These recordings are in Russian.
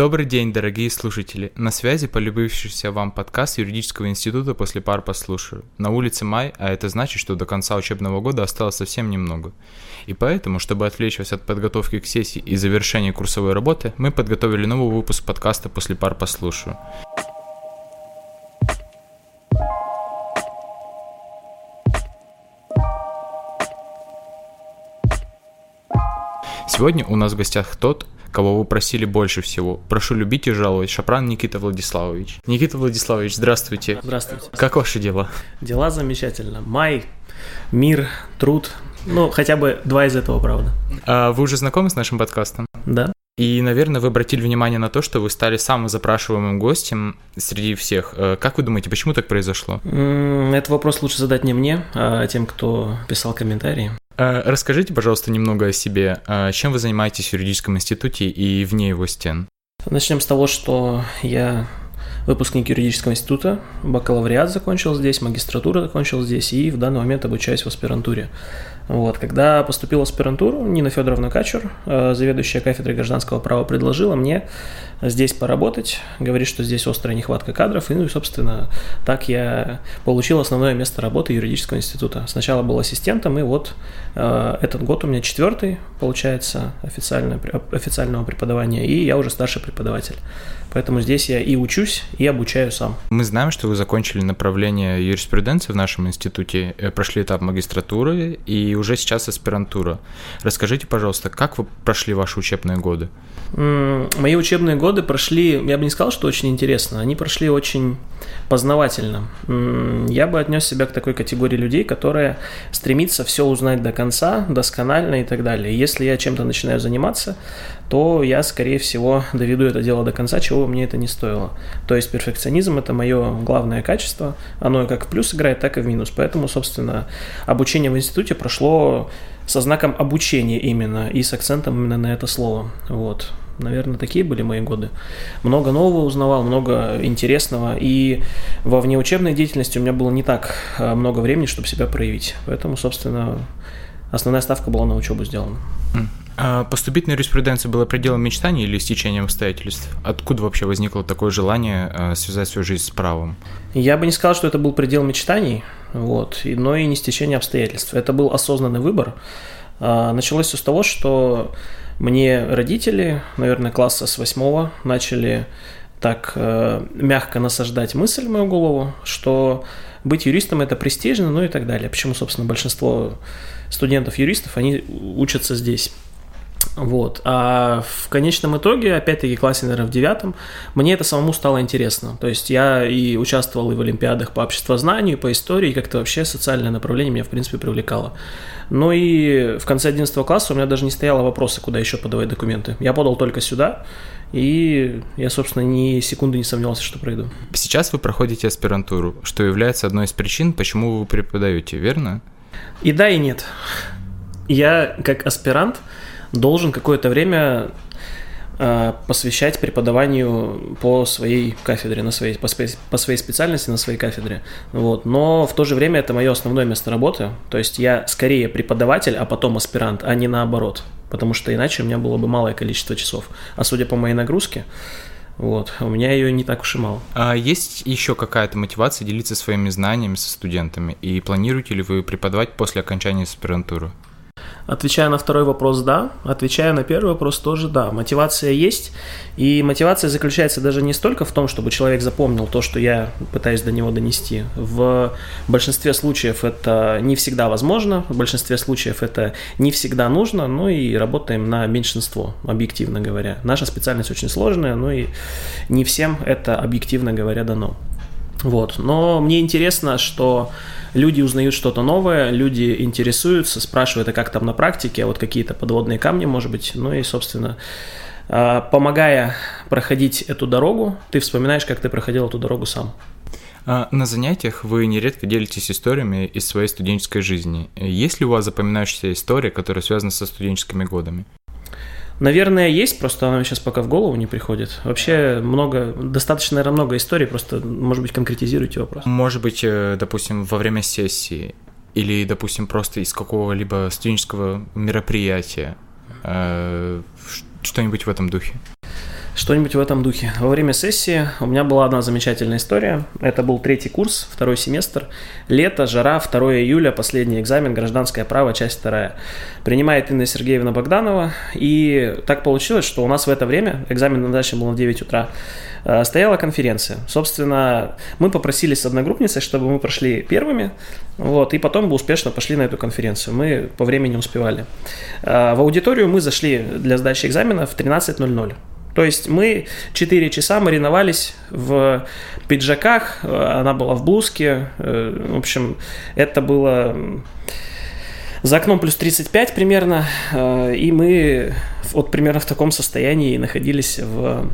Добрый день, дорогие слушатели. На связи полюбившийся вам подкаст юридического института «После пар послушаю». На улице май, а это значит, что до конца учебного года осталось совсем немного. И поэтому, чтобы отвлечь вас от подготовки к сессии и завершения курсовой работы, мы подготовили новый выпуск подкаста «После пар послушаю». Сегодня у нас в гостях тот, кого вы просили больше всего. Прошу любить и жаловать. Шапран Никита Владиславович. Никита Владиславович, здравствуйте. Здравствуйте. Как ваши дела? Дела замечательно. Май, мир, труд. Ну, хотя бы два из этого, правда. А вы уже знакомы с нашим подкастом? Да. И, наверное, вы обратили внимание на то, что вы стали самым запрашиваемым гостем среди всех. Э, как вы думаете, почему так произошло? Этот вопрос лучше задать не мне, а тем, кто писал комментарии. Э, расскажите, пожалуйста, немного о себе. Э, чем вы занимаетесь в юридическом институте и вне его стен? Начнем с того, что я выпускник юридического института, бакалавриат закончил здесь, магистратуру закончил здесь и в данный момент обучаюсь в аспирантуре. Вот. Когда поступил в аспирантуру, Нина Федоровна Качур, э, заведующая кафедрой гражданского права, предложила мне здесь поработать, говорит, что здесь острая нехватка кадров, и, ну и, собственно, так я получил основное место работы юридического института. Сначала был ассистентом, и вот э, этот год у меня четвертый, получается, официально, официального преподавания, и я уже старший преподаватель. Поэтому здесь я и учусь, и обучаю сам. Мы знаем, что вы закончили направление юриспруденции в нашем институте, э, прошли этап магистратуры и уже сейчас аспирантура. Расскажите, пожалуйста, как вы прошли ваши учебные годы? Мои учебные годы прошли, я бы не сказал, что очень интересно, они прошли очень познавательно. Я бы отнес себя к такой категории людей, которая стремится все узнать до конца, досконально и так далее. Если я чем-то начинаю заниматься, то я, скорее всего, доведу это дело до конца, чего мне это не стоило. То есть перфекционизм – это мое главное качество. Оно как в плюс играет, так и в минус. Поэтому, собственно, обучение в институте прошло со знаком обучения именно и с акцентом именно на это слово. Вот. Наверное, такие были мои годы. Много нового узнавал, много интересного. И во внеучебной деятельности у меня было не так э, много времени, чтобы себя проявить. Поэтому, собственно, основная ставка была на учебу сделана. А поступить на юриспруденцию было пределом мечтаний или стечением обстоятельств? Откуда вообще возникло такое желание э, связать свою жизнь с правом? Я бы не сказал, что это был предел мечтаний, вот, но и не стечение обстоятельств. Это был осознанный выбор. А, началось все с того, что мне родители, наверное, класса с восьмого начали так э, мягко насаждать мысль в мою голову, что быть юристом это престижно, ну и так далее. Почему, собственно, большинство студентов-юристов, они учатся здесь. Вот. А в конечном итоге, опять-таки, классе, наверное, в девятом, мне это самому стало интересно. То есть я и участвовал и в олимпиадах по обществознанию, и по истории, и как-то вообще социальное направление меня, в принципе, привлекало. Ну и в конце 11 класса у меня даже не стояло вопроса, куда еще подавать документы. Я подал только сюда, и я, собственно, ни секунды не сомневался, что пройду. Сейчас вы проходите аспирантуру, что является одной из причин, почему вы преподаете, верно? И да, и нет. Я, как аспирант, должен какое-то время э, посвящать преподаванию по своей кафедре, на своей, по, своей, по своей специальности на своей кафедре. Вот. Но в то же время это мое основное место работы. То есть я скорее преподаватель, а потом аспирант, а не наоборот. Потому что иначе у меня было бы малое количество часов. А судя по моей нагрузке, вот, у меня ее не так уж и мало. А есть еще какая-то мотивация делиться своими знаниями со студентами? И планируете ли вы преподавать после окончания аспирантуры? Отвечая на второй вопрос, да. Отвечая на первый вопрос, тоже да. Мотивация есть. И мотивация заключается даже не столько в том, чтобы человек запомнил то, что я пытаюсь до него донести. В большинстве случаев это не всегда возможно, в большинстве случаев это не всегда нужно, но и работаем на меньшинство, объективно говоря. Наша специальность очень сложная, но и не всем это, объективно говоря, дано. Вот. Но мне интересно, что люди узнают что-то новое, люди интересуются, спрашивают, а как там на практике, а вот какие-то подводные камни, может быть. Ну и, собственно, а, помогая проходить эту дорогу, ты вспоминаешь, как ты проходил эту дорогу сам. А, на занятиях вы нередко делитесь историями из своей студенческой жизни. Есть ли у вас запоминающаяся история, которая связана со студенческими годами? Наверное, есть, просто она сейчас пока в голову не приходит. Вообще много, достаточно, наверное, много историй, просто, может быть, конкретизируйте вопрос. Может быть, э, допустим, во время сессии или, допустим, просто из какого-либо студенческого мероприятия, э, что-нибудь в этом духе. Что-нибудь в этом духе. Во время сессии у меня была одна замечательная история. Это был третий курс, второй семестр. Лето, жара, 2 июля, последний экзамен, гражданское право, часть вторая. Принимает Инна Сергеевна Богданова. И так получилось, что у нас в это время, экзамен на даче был на 9 утра, э, стояла конференция. Собственно, мы попросили с одногруппницей, чтобы мы прошли первыми, вот, и потом бы успешно пошли на эту конференцию. Мы по времени успевали. Э, в аудиторию мы зашли для сдачи экзамена в 13.00. То есть мы 4 часа мариновались в пиджаках, она была в блузке, э, в общем, это было за окном плюс 35 примерно, э, и мы вот примерно в таком состоянии находились в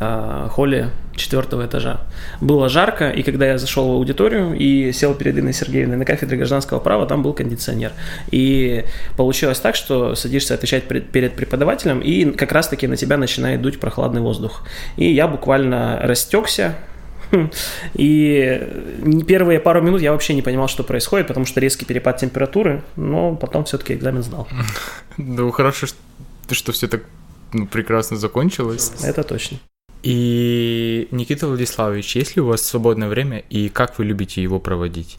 э, холле четвертого этажа. Было жарко, и когда я зашел в аудиторию и сел перед Инной Сергеевной на кафедре гражданского права, там был кондиционер. И получилось так, что садишься отвечать перед преподавателем, и как раз-таки на тебя начинает дуть прохладный воздух. И я буквально растекся, и первые пару минут я вообще не понимал, что происходит, потому что резкий перепад температуры, но потом все-таки экзамен сдал. Ну, хорошо, что все так ну, прекрасно закончилось. Это точно. И Никита Владиславович, есть ли у вас свободное время и как вы любите его проводить?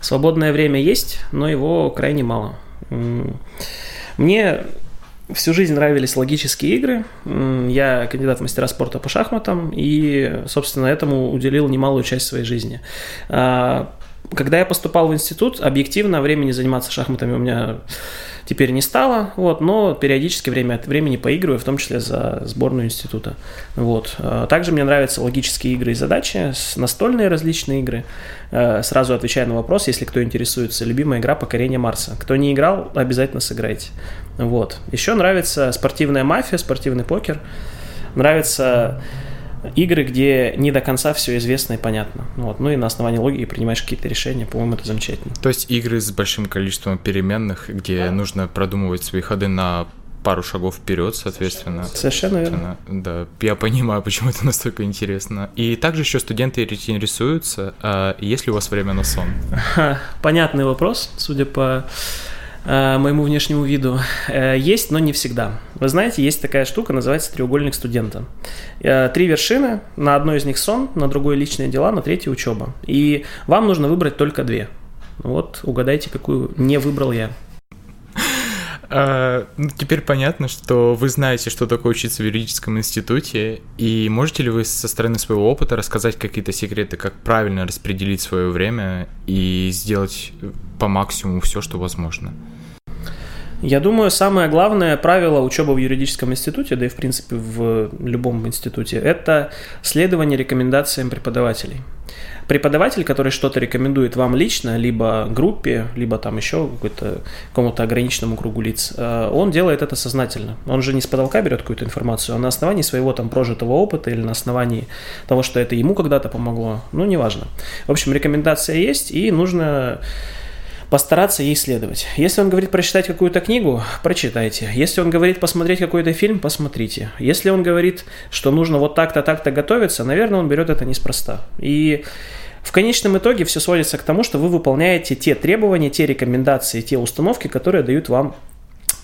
Свободное время есть, но его крайне мало. Мне всю жизнь нравились логические игры. Я кандидат в мастера спорта по шахматам и, собственно, этому уделил немалую часть своей жизни. Когда я поступал в институт, объективно времени заниматься шахматами у меня теперь не стало, вот, но периодически время от времени поигрываю, в том числе за сборную института. Вот. А, также мне нравятся логические игры и задачи, настольные различные игры. А, сразу отвечая на вопрос, если кто интересуется, любимая игра «Покорение Марса». Кто не играл, обязательно сыграйте. Вот. Еще нравится спортивная мафия, спортивный покер. Нравится игры, где не до конца все известно и понятно. Вот. Ну и на основании логики принимаешь какие-то решения, по-моему, это замечательно. То есть игры с большим количеством переменных, где да. нужно продумывать свои ходы на пару шагов вперед, соответственно. Совершенно верно. Да, я понимаю, почему это настолько интересно. И также еще студенты интересуются, а есть ли у вас время на сон? Понятный вопрос, судя по моему внешнему виду, э, есть, но не всегда. Вы знаете, есть такая штука, называется треугольник студента. Э, три вершины, на одной из них сон, на другой личные дела, на третьей учеба. И вам нужно выбрать только две. Вот угадайте, какую не выбрал я. А, ну, теперь понятно, что вы знаете, что такое учиться в юридическом институте, и можете ли вы со стороны своего опыта рассказать какие-то секреты, как правильно распределить свое время и сделать по максимуму все, что возможно? Я думаю, самое главное правило учебы в юридическом институте, да и в принципе в любом институте, это следование рекомендациям преподавателей. Преподаватель, который что-то рекомендует вам лично, либо группе, либо там еще какому-то ограниченному кругу лиц, э, он делает это сознательно. Он же не с потолка берет какую-то информацию, а на основании своего там прожитого опыта или на основании того, что это ему когда-то помогло. Ну, неважно. В общем, рекомендация есть, и нужно постараться ей следовать. Если он говорит прочитать какую-то книгу, прочитайте. Если он говорит посмотреть какой-то фильм, посмотрите. Если он говорит, что нужно вот так-то, так-то готовиться, наверное, он берет это неспроста. И в конечном итоге все сводится к тому, что вы выполняете те требования, те рекомендации, те установки, которые дают вам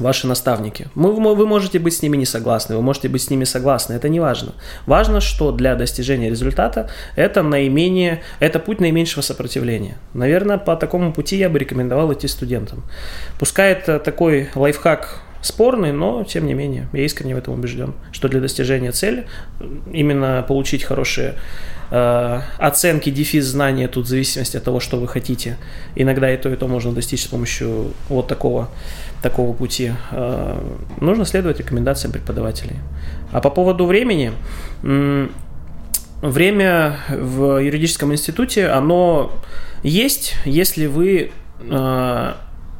ваши наставники. Мы, вы можете быть с ними не согласны, вы можете быть с ними согласны, это не важно. Важно, что для достижения результата это наименее, это путь наименьшего сопротивления. Наверное, по такому пути я бы рекомендовал идти студентам. Пускай это такой лайфхак спорный, но тем не менее, я искренне в этом убежден, что для достижения цели именно получить хорошие оценки, дефис знания тут в зависимости от того, что вы хотите. Иногда и то, и то можно достичь с помощью вот такого такого пути, э, нужно следовать рекомендациям преподавателей. А по поводу времени, время в юридическом институте, оно есть, если вы э,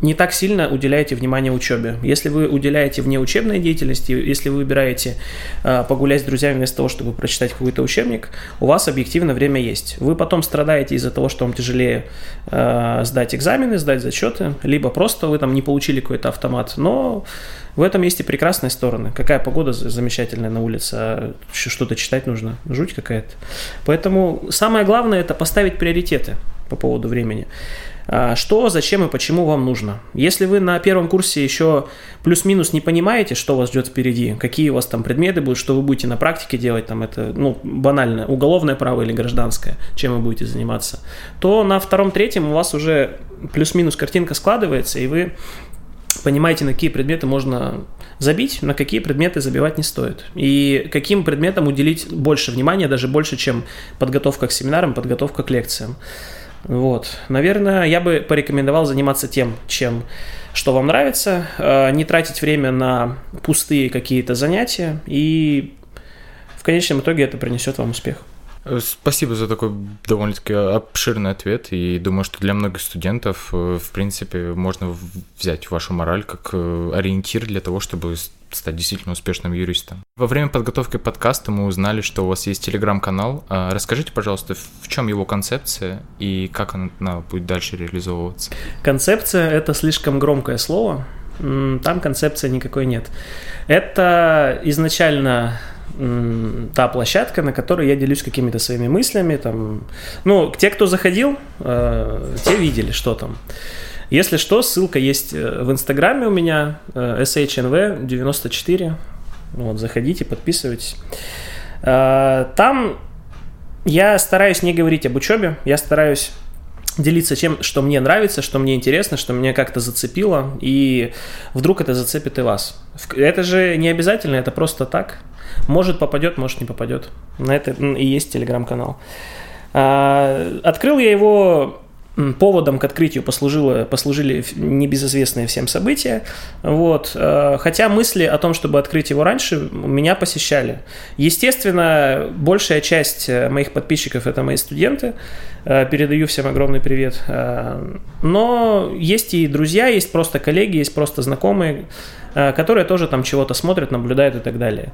не так сильно уделяете внимание учебе. Если вы уделяете внеучебной деятельности, если вы выбираете э, погулять с друзьями вместо того, чтобы прочитать какой-то учебник, у вас объективно время есть. Вы потом страдаете из-за того, что вам тяжелее э, сдать экзамены, сдать зачеты, либо просто вы там не получили какой-то автомат. Но в этом есть и прекрасные стороны. Какая погода замечательная на улице, а что-то читать нужно. Жуть какая-то. Поэтому самое главное это поставить приоритеты по поводу времени. А, что, зачем и почему вам нужно. Если вы на первом курсе еще плюс-минус не понимаете, что вас ждет впереди, какие у вас там предметы будут, что вы будете на практике делать, там это, ну, банально, уголовное право или гражданское, чем вы будете заниматься, то на втором-третьем у вас уже плюс-минус картинка складывается, и вы понимаете, на какие предметы можно забить, на какие предметы забивать не стоит. И каким предметам уделить больше внимания, даже больше, чем подготовка к семинарам, подготовка к лекциям. Вот. Наверное, я бы порекомендовал заниматься тем, чем что вам нравится, э, не тратить время на пустые какие-то занятия, и в конечном итоге это принесет вам успех. Э, спасибо за такой довольно-таки обширный ответ, и думаю, что для многих студентов, э, в принципе, можно взять вашу мораль как э, ориентир для того, чтобы стать действительно успешным юристом. Во время подготовки подкаста мы узнали, что у вас есть телеграм-канал. А, расскажите, пожалуйста, в чем его концепция и как она будет дальше реализовываться? Концепция – это слишком громкое слово. Там концепции никакой нет. Это изначально та площадка, на которой я делюсь какими-то своими мыслями. Там. Ну, те, кто заходил, э, те видели, что там. Если что, ссылка есть э, в Инстаграме у меня, э, SHNV94. Вот, заходите, подписывайтесь. Там я стараюсь не говорить об учебе, я стараюсь делиться тем, что мне нравится, что мне интересно, что меня как-то зацепило, и вдруг это зацепит и вас. Это же не обязательно, это просто так. Может попадет, может не попадет. На это и есть телеграм-канал. А, открыл я его поводом к открытию послужило, послужили небезызвестные всем события. Вот. А, хотя мысли о том, чтобы открыть его раньше, меня посещали. Естественно, большая часть э, моих подписчиков – это мои студенты. А, передаю всем огромный привет. Но есть и друзья, есть просто коллеги, есть просто знакомые, которые тоже там чего-то смотрят, наблюдают и так далее.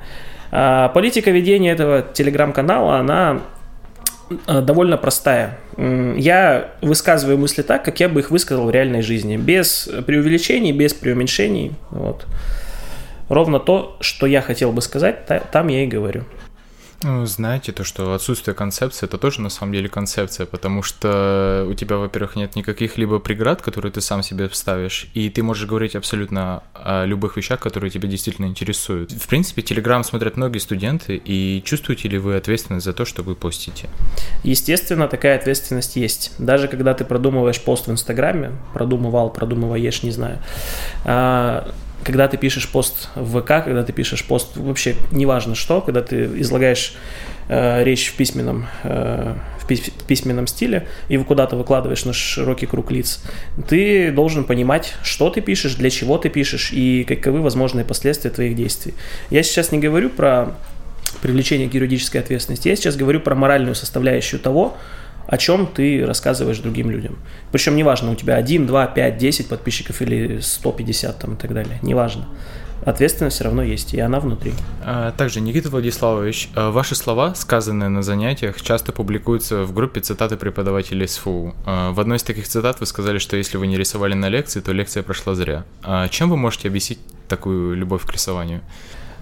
Политика ведения этого телеграм-канала, она довольно простая. Я высказываю мысли так, как я бы их высказал в реальной жизни, без преувеличений, без преуменьшений. Вот. Ровно то, что я хотел бы сказать, там я и говорю. Ну, знаете, то, что отсутствие концепции, это тоже на самом деле концепция, потому что у тебя, во-первых, нет никаких либо преград, которые ты сам себе вставишь, и ты можешь говорить абсолютно о любых вещах, которые тебя действительно интересуют. В принципе, Телеграм смотрят многие студенты, и чувствуете ли вы ответственность за то, что вы постите? Естественно, такая ответственность есть. Даже когда ты продумываешь пост в Инстаграме, продумывал, продумываешь, не знаю, а, когда ты пишешь пост в ВК, когда ты пишешь пост вообще неважно что, когда ты излагаешь э, речь в письменном, э, в письменном стиле и куда-то выкладываешь на широкий круг лиц, ты должен понимать, что ты пишешь, для чего ты пишешь и каковы возможные последствия твоих действий. Я сейчас не говорю про привлечение к юридической ответственности, я сейчас говорю про моральную составляющую того, о чем ты рассказываешь другим людям. Причем неважно, у тебя 1, 2, 5, 10 подписчиков или 150 там и так далее, неважно. Ответственность все равно есть, и она внутри. А, также, Никита Владиславович, а, ваши слова, сказанные на занятиях, часто публикуются в группе цитаты преподавателей СФУ. А, в одной из таких цитат вы сказали, что если вы не рисовали на лекции, то лекция прошла зря. Чем вы можете объяснить такую любовь к рисованию?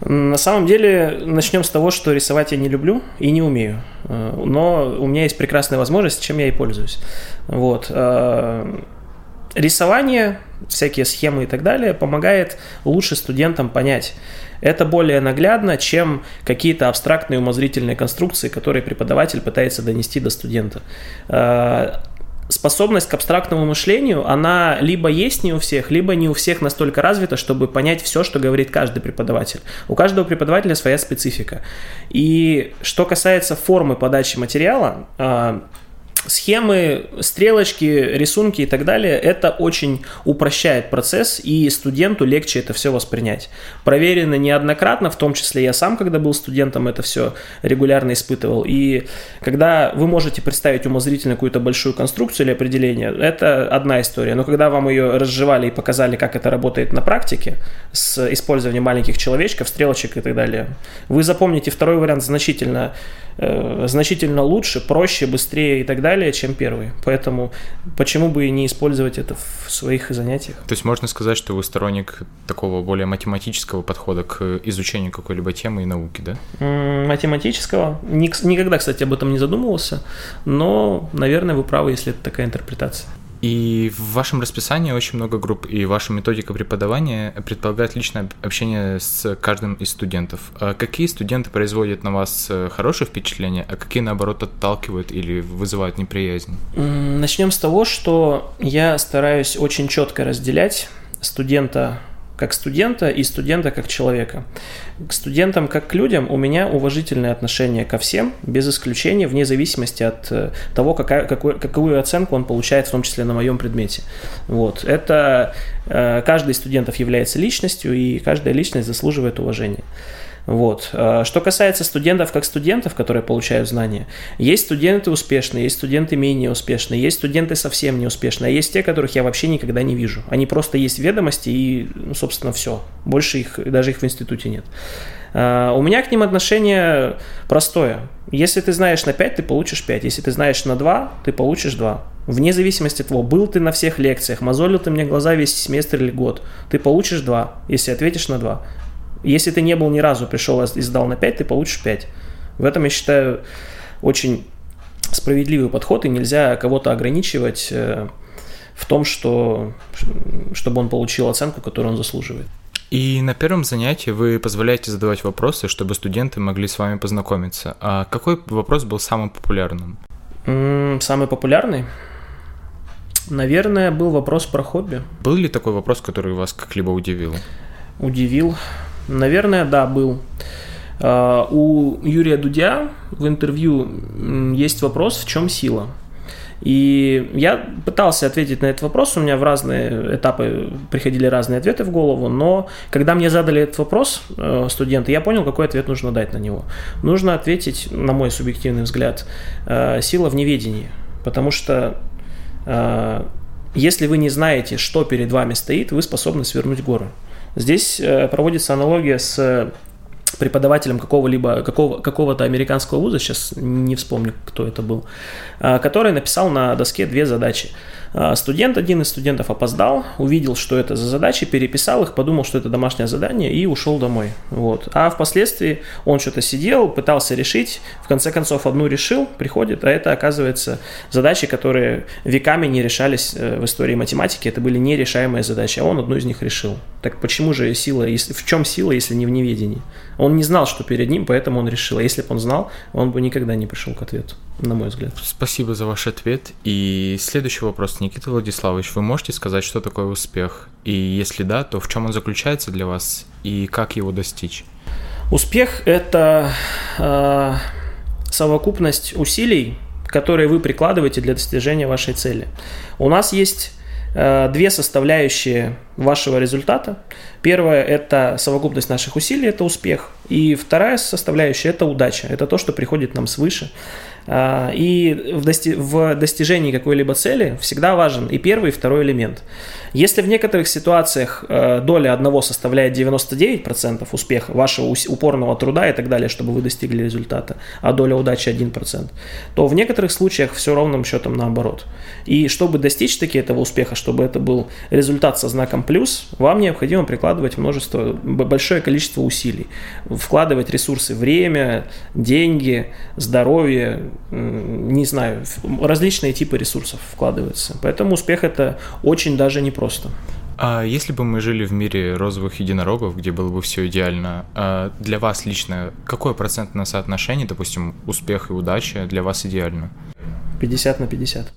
На самом деле, начнем с того, что рисовать я не люблю и не умею. Э, но у меня есть прекрасная возможность, чем я и пользуюсь. Вот. Э, рисование, всякие схемы и так далее помогает лучше студентам понять. Это более наглядно, чем какие-то абстрактные умозрительные конструкции, которые преподаватель пытается донести до студента э, способность к абстрактному мышлению, она либо есть не у всех, либо не у всех настолько развита, чтобы понять все, что говорит каждый преподаватель. У каждого преподавателя своя специфика. И что касается формы подачи материала, а, схемы, стрелочки, рисунки и так далее, это очень упрощает процесс, и студенту легче это все воспринять. Проверено неоднократно, в том числе я сам, когда был студентом, это все регулярно испытывал. И когда вы можете представить умозрительно какую-то большую конструкцию или определение, это одна история. Но когда вам ее разжевали и показали, как это работает на практике, с использованием маленьких человечков, стрелочек и так далее, вы запомните второй вариант значительно, э, значительно лучше, проще, быстрее и так далее, далее, чем первый. Поэтому почему бы и не использовать это в своих занятиях? То есть можно сказать, что вы сторонник такого более математического подхода к изучению какой-либо темы и науки, да? Математического. Никогда, кстати, об этом не задумывался, но, наверное, вы правы, если это такая интерпретация. И в вашем расписании очень много групп, и ваша методика преподавания предполагает личное общение с каждым из студентов. А какие студенты производят на вас э, хорошее впечатление, а какие, наоборот, отталкивают или вызывают неприязнь? Начнем с того, что я стараюсь очень четко разделять студента как студента и студента как человека. К студентам как к людям у меня уважительное отношение ко всем, без исключения, вне зависимости от э, того, какая, какой, какую оценку он получает, в том числе на моем предмете. Вот. Это э, каждый из студентов является личностью, и каждая личность заслуживает уважения. Вот. А, что касается студентов как студентов, которые получают знания, есть студенты успешные, есть студенты менее успешные, есть студенты совсем не успешные, а есть те, которых я вообще никогда не вижу. Они просто есть ведомости и, ну, собственно, все. Больше их, даже их в институте нет. А, у меня к ним отношение простое. Если ты знаешь на 5, ты получишь 5. Если ты знаешь на 2, ты получишь 2. Вне зависимости от того, был ты на всех лекциях, мозолил ты мне глаза весь семестр или год, ты получишь 2, если ответишь на 2. Если ты не был ни разу, пришел и сдал на 5, ты получишь 5. В этом, я считаю, очень справедливый подход, и нельзя кого-то ограничивать э, в том, что, чтобы он получил оценку, которую он заслуживает. И на первом занятии вы позволяете задавать вопросы, чтобы студенты могли с вами познакомиться. А какой вопрос был самым популярным? Самый популярный? Наверное, был вопрос про хобби. Был ли такой вопрос, который вас как-либо удивил? Удивил. Наверное, да, был. А, у Юрия Дудя в интервью есть вопрос, в чем сила. И я пытался ответить на этот вопрос, у меня в разные этапы приходили разные ответы в голову, но когда мне задали этот вопрос э, студенты, я понял, какой ответ нужно дать на него. Нужно ответить, на мой субъективный взгляд, э, сила в неведении, потому что э, если вы не знаете, что перед вами стоит, вы способны свернуть горы. Здесь э, проводится аналогия с преподавателем какого-либо какого, какого-то американского вуза, сейчас не вспомню, кто это был, э, который написал на доске две задачи. А, студент, один из студентов опоздал, увидел, что это за задачи, переписал их, подумал, что это домашнее задание и ушел домой. Вот. А впоследствии он что-то сидел, пытался решить, в конце концов одну решил, приходит, а это оказывается задачи, которые веками не решались э, в истории математики, это были нерешаемые задачи, а он одну из них решил. Так почему же сила, в чем сила, если не в неведении? Он не знал, что перед ним, поэтому он решил. А если бы он знал, он бы никогда не пришел к ответу, на мой взгляд. Спасибо за ваш ответ. И следующий вопрос, Никита Владиславович. Вы можете сказать, что такое успех? И если да, то в чем он заключается для вас и как его достичь? Успех – это э, совокупность усилий, которые вы прикладываете для достижения вашей цели. У нас есть Э, две составляющие вашего результата. Первое – это совокупность наших усилий, это успех. И вторая составляющая – это удача, это то, что приходит нам свыше. А, и в, дости в достижении какой-либо цели всегда важен и первый, и второй элемент. Если в некоторых ситуациях э, доля одного составляет 99% успеха, вашего упорного труда и так далее, чтобы вы достигли результата, а доля удачи 1%, то в некоторых случаях все ровным счетом наоборот. И чтобы достичь таки этого успеха, чтобы это был результат со знаком плюс, вам необходимо прикладывать множество, большое количество усилий, вкладывать ресурсы, время, деньги, здоровье, не знаю, различные типы ресурсов вкладываются. Поэтому успех это очень даже непросто. А если бы мы жили в мире розовых единорогов, где было бы все идеально, а для вас лично какое процентное соотношение, допустим, успех и удача для вас идеально? 50 на 50.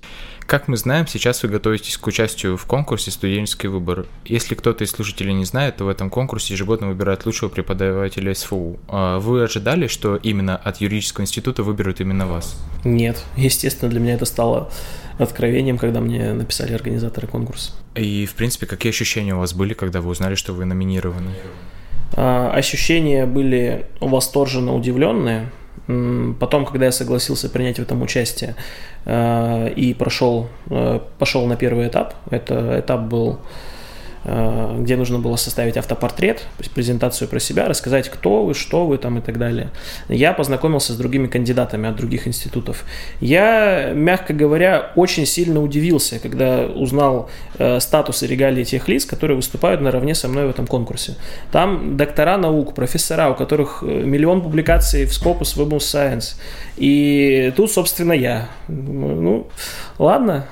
Как мы знаем, сейчас вы готовитесь к участию в конкурсе «Студенческий выбор». Если кто-то из слушателей не знает, то в этом конкурсе ежегодно выбирают лучшего преподавателя СФУ. А вы ожидали, что именно от юридического института выберут именно вас? Нет. Естественно, для меня это стало откровением, когда мне написали организаторы конкурса. И, в принципе, какие ощущения у вас были, когда вы узнали, что вы номинированы? А, ощущения были восторженно удивленные, Потом, когда я согласился принять в этом участие э, и прошел, э, пошел на первый этап, это этап был где нужно было составить автопортрет, презентацию про себя, рассказать, кто вы, что вы там и так далее. Я познакомился с другими кандидатами от других институтов. Я, мягко говоря, очень сильно удивился, когда узнал э, статус и регалии тех лиц, которые выступают наравне со мной в этом конкурсе. Там доктора наук, профессора, у которых э, миллион публикаций в Scopus Web Science. И тут, собственно, я. Ну, ладно,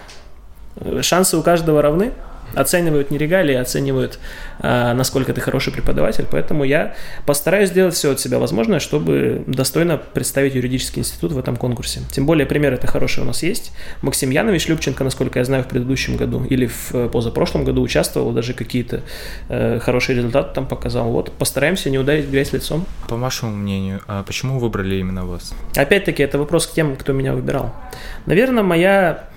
Шансы у каждого равны, оценивают не регалии, оценивают, а, насколько ты хороший преподаватель. Поэтому я постараюсь сделать все от себя возможное, чтобы достойно представить юридический институт в этом конкурсе. Тем более пример это хороший у нас есть. Максим Янович Любченко, насколько я знаю, в предыдущем году или в э, позапрошлом году участвовал, даже какие-то э, хорошие результаты там показал. Вот постараемся не ударить грязь лицом. По вашему мнению, а почему выбрали именно вас? Опять-таки, это вопрос к тем, кто меня выбирал. Наверное, моя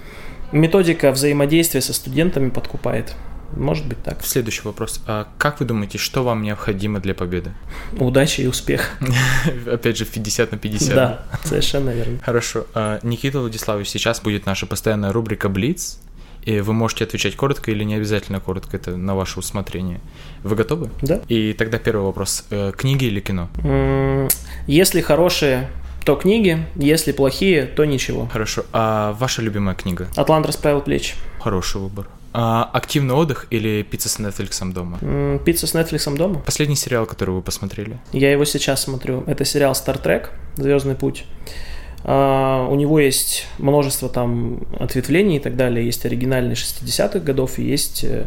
методика взаимодействия со студентами подкупает. Может быть так. Следующий вопрос. А как вы думаете, что вам необходимо для победы? Удачи и успех. Опять же, 50 на 50. Да, совершенно верно. Хорошо. А, Никита Владиславович, сейчас будет наша постоянная рубрика «Блиц», и вы можете отвечать коротко или не обязательно коротко, это на ваше усмотрение. Вы готовы? Да. И тогда первый вопрос. Э, книги или кино? Если хорошие то книги, если плохие, то ничего. Хорошо. А ваша любимая книга? «Атлант расправил плечи». Хороший выбор. А, активный отдых или пицца с Netflix дома? Пицца с Netflix дома. Последний сериал, который вы посмотрели? Я его сейчас смотрю. Это сериал Star Trek Звездный путь. Uh, у него есть множество там ответвлений и так далее. Есть оригинальные 60-х годов и есть uh,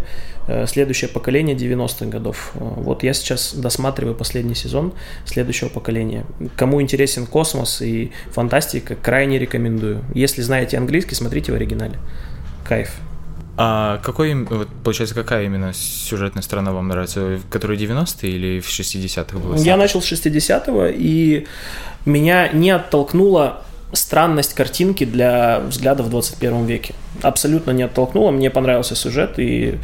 следующее поколение 90-х годов. Uh, вот я сейчас досматриваю последний сезон следующего поколения. Кому интересен космос и фантастика, крайне рекомендую. Если знаете английский, смотрите в оригинале. Кайф. А какой, вот, получается, какая именно сюжетная сторона вам нравится? Которая 90-е или в 60-х была? Я начал с 60-го, и меня не оттолкнула странность картинки для взгляда в 21 веке. Абсолютно не оттолкнула, мне понравился сюжет, и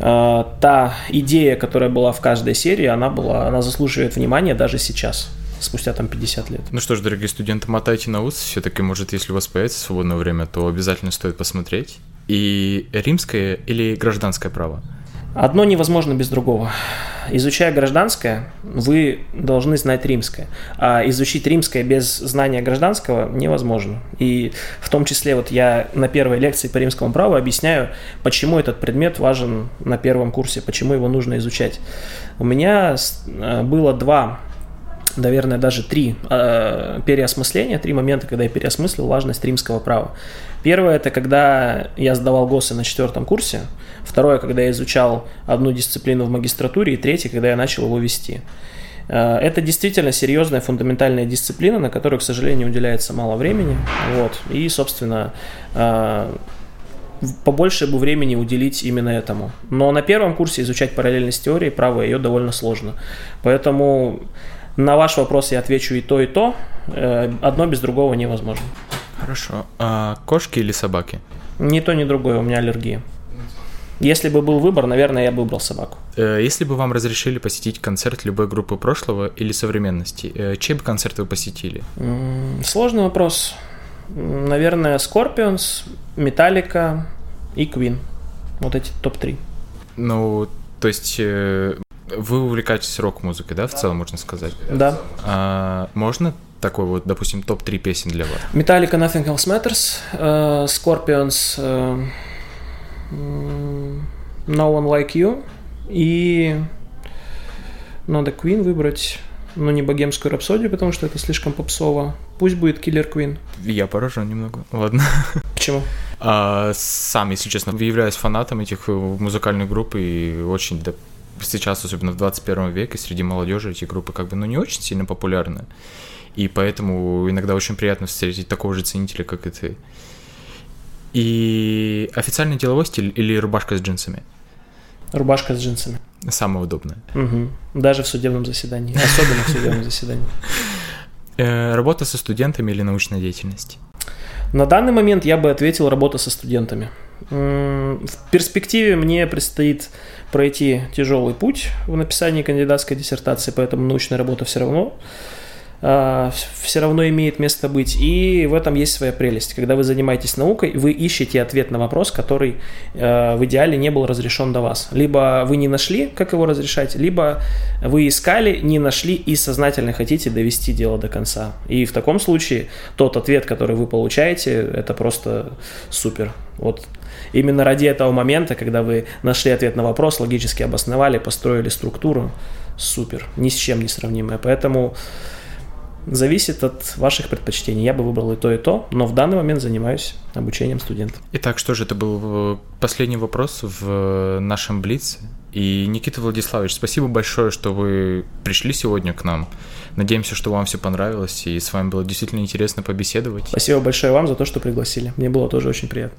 э, та идея, которая была в каждой серии, она, была, она заслуживает внимания даже сейчас спустя там 50 лет. Ну что ж, дорогие студенты, мотайте на ус. Все-таки, может, если у вас появится свободное время, то обязательно стоит посмотреть. И римское или гражданское право? Одно невозможно без другого. Изучая гражданское, вы должны знать римское. А изучить римское без знания гражданского невозможно. И в том числе вот я на первой лекции по римскому праву объясняю, почему этот предмет важен на первом курсе, почему его нужно изучать. У меня э, было два наверное, даже три э, переосмысления, три момента, когда я переосмыслил важность римского права. Первое – это когда я сдавал ГОСы на четвертом курсе. Второе – когда я изучал одну дисциплину в магистратуре. И третье – когда я начал его вести. Э, это действительно серьезная фундаментальная дисциплина, на которую, к сожалению, уделяется мало времени. Вот. И, собственно, э, побольше бы времени уделить именно этому. Но на первом курсе изучать параллельность теории права ее довольно сложно. Поэтому на ваш вопрос я отвечу и то, и то. Э, одно без другого невозможно. Хорошо. А кошки или собаки? Ни то, ни другое, у меня аллергия. Если бы был выбор, наверное, я бы выбрал собаку. Э, если бы вам разрешили посетить концерт любой группы прошлого или современности, э, чей бы концерт вы посетили? Сложный вопрос. Наверное, Scorpions, Metallica и Queen. Вот эти топ-3. Ну, то есть вы увлекаетесь рок-музыкой, да, в целом, можно сказать? Да. А, можно такой вот, допустим, топ-3 песен для вас? Metallica Nothing Else Matters, uh, Scorpions uh, No One Like You и надо Queen выбрать, но не богемскую рапсодию, потому что это слишком попсово. Пусть будет Killer Queen. Я поражен немного. Ладно. Почему? А, сам, если честно, являюсь фанатом этих музыкальных групп и очень сейчас, особенно в 21 веке, среди молодежи эти группы как бы, ну, не очень сильно популярны. И поэтому иногда очень приятно встретить такого же ценителя, как и ты. И официальный деловой стиль или рубашка с джинсами? Рубашка с джинсами. Самое удобное. Угу. Даже в судебном заседании. Особенно в судебном заседании. Э, работа со студентами или научная деятельность? На данный момент я бы ответил работа со студентами. В перспективе мне предстоит пройти тяжелый путь в написании кандидатской диссертации, поэтому научная работа все равно а, все равно имеет место быть. И в этом есть своя прелесть. Когда вы занимаетесь наукой, вы ищете ответ на вопрос, который э, в идеале не был разрешен до вас. Либо вы не нашли, как его разрешать, либо вы искали, не нашли и сознательно хотите довести дело до конца. И в таком случае тот ответ, который вы получаете, это просто супер. Вот именно ради этого момента, когда вы нашли ответ на вопрос, логически обосновали, построили структуру, супер, ни с чем не сравнимое. Поэтому зависит от ваших предпочтений. Я бы выбрал и то, и то, но в данный момент занимаюсь обучением студентов. Итак, что же, это был э, последний вопрос в нашем Блице. И, Никита Владиславович, спасибо большое, что вы пришли сегодня к нам. Надеемся, что вам все понравилось, и с вами было действительно интересно побеседовать. Спасибо большое вам за то, что пригласили. Мне было тоже очень приятно.